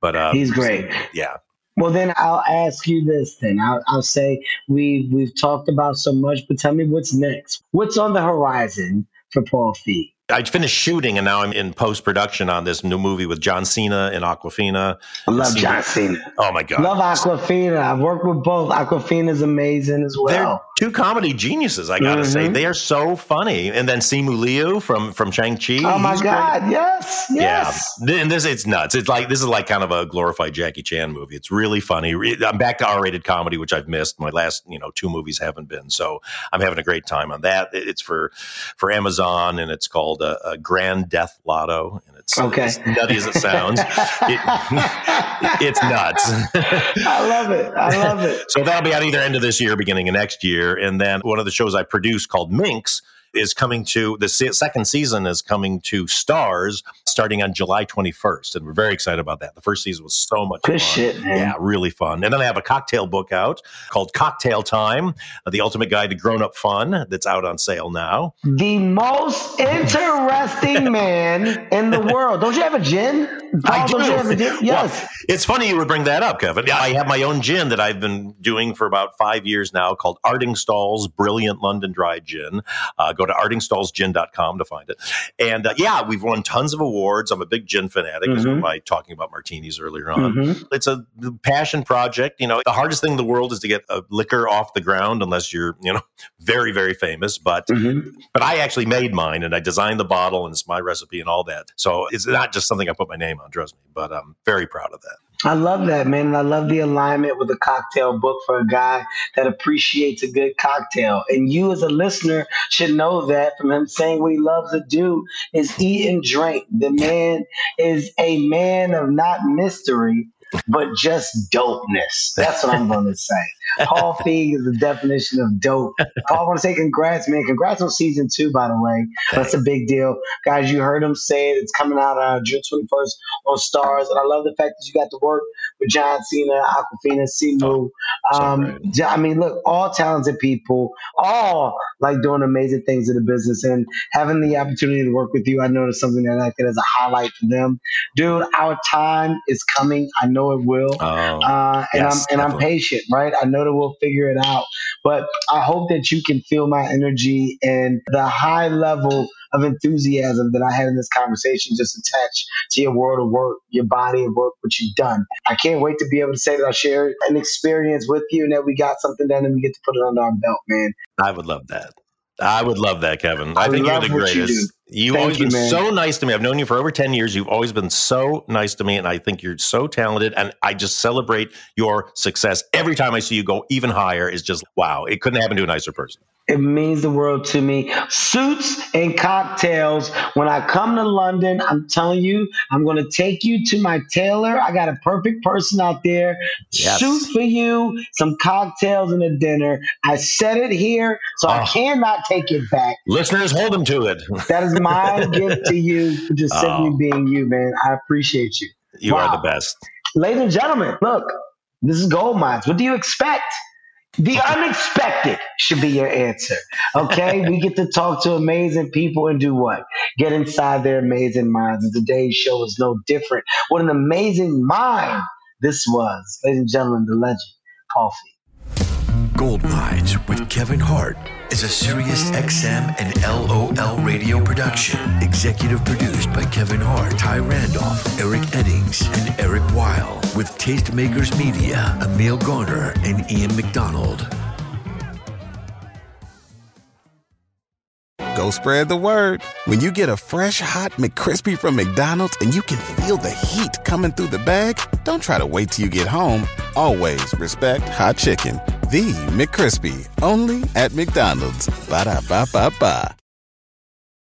but uh, He's great. Yeah, Well, then I'll ask you this. Then I'll, I'll say we we've talked about so much, but tell me what's next. What's on the horizon for Paul Feig? I finished shooting, and now I'm in post production on this new movie with John Cena and Awkwafina. I love See- John Cena. Oh my god, Love Awkwafina. I've worked with both. Awkwafina's amazing as They're well. Two comedy geniuses, I gotta say. Mhm. They are so funny. And then Simu Liu from from Shang Chi. Oh my God! Yes, yes. Yeah, and this it's nuts. It's like this is like kind of a glorified Jackie Chan movie. It's really funny. I'm back to R-rated comedy, which I've missed. My last you know two movies haven't been, so I'm having a great time on that. It's for for Amazon, and it's called uh, a Grand Death Lotto, and it's Okay. as nutty as it sounds. it, it's nuts. I love it. I love it. So that'll be out either end of this year, beginning of next year. And then one of the shows I produce called Minx is coming to the second season is coming to Starz starting on July 21st. And we're very excited about that. The first season was so much Good fun. shit, man. Yeah, really fun. And then I have a cocktail book out called Cocktail Time, uh, the ultimate guide to grown up fun that's out on sale now. The most interesting man in the world. Don't you have a gin? I Paul, do. don't you have a gin? Well, Yes. it's funny you would bring that up, Kevin. I have my own gin that I've been doing for about five years now called Artingstall's Brilliant London Dry Gin. Uh, go to artingstallsgin.com to find it. And uh, yeah, we've won tons of awards. I'm a big gin fanatic, as Mhm. by talking about martinis earlier on. Mhm. It's a passion project. You know, the hardest thing in the world is to get a liquor off the ground unless you're, you know, very, very famous. But Mhm. but I actually made mine and I designed the bottle and it's my recipe and all that. So it's not just something I put my name on, trust me, but I'm very proud of that. I love that, man. And I love the alignment with the cocktail book for a guy that appreciates a good cocktail. And you, as a listener, should know that from him saying what he loves to do is eat and drink. The man is a man of not mystery, but just dopeness. That's what I'm going to say. Paul Feig is the definition of dope. Paul, I want to say congrats, man. Congrats on season two, by the way. That's a big deal. Guys, you heard him say it. It's coming out uh, June 21st on Starz. And I love the fact that you got to work with John Cena, Awkwafina, Simu. so Um. I mean, look, all talented people, all like doing amazing things in the business. And having the opportunity to work with you, I know it's something that I could as a highlight for them. Dude, our time is coming. I know it will Oh, uh, and Yes, I'm and I'm patient, right? I know that we'll figure it out, but I hope that you can feel my energy and the high level of enthusiasm that I had in this conversation, just attached to your world of work, your body of work, what you've done. I can't wait to be able to say that I shared an experience with you and that we got something done and we get to put it under our belt, man. I would love that. I would love that, Kevin. I, I think you're the greatest. You have Thank always you, been man. so nice to me. I've known you for over 10 years. You've always been so nice to me. And I think you're so talented. And I just celebrate your success. Every time I see you go even higher is just wow. It couldn't happen to a nicer person. It means the world to me. Suits and cocktails. When I come to London, I'm telling you, I'm going to take you to my tailor. I got a perfect person out there. Yes. Suit for you, some cocktails and a dinner. I said it here, so I Oh. cannot take it back. Listeners, hold them to it. That is my gift to you for just oh. simply Oh. being you, man. I appreciate you. You Wow. are the best. Ladies and gentlemen, look, this is Gold Minds. What do you expect? The unexpected should be your answer. Okay? we get to talk to amazing people and do what? Get inside their amazing minds. And today's show is no different. What an amazing mind this was. Ladies and gentlemen, the legend, Coffee. Gold Minds with Kevin Hart is a SiriusXM and LOL radio production. Executive produced by Kevin Hart, Ty Randolph, Eric Eddings, and Eric Weil. With Tastemakers Media, Emil Garner, and Ian McDonald. Go spread the word. When you get a fresh hot McCrispy from McDonald's and you can feel the heat coming through the bag, don't try to wait till you get home. Always respect hot chicken. The McCrispy, only at McDonald's. Ba da ba ba ba.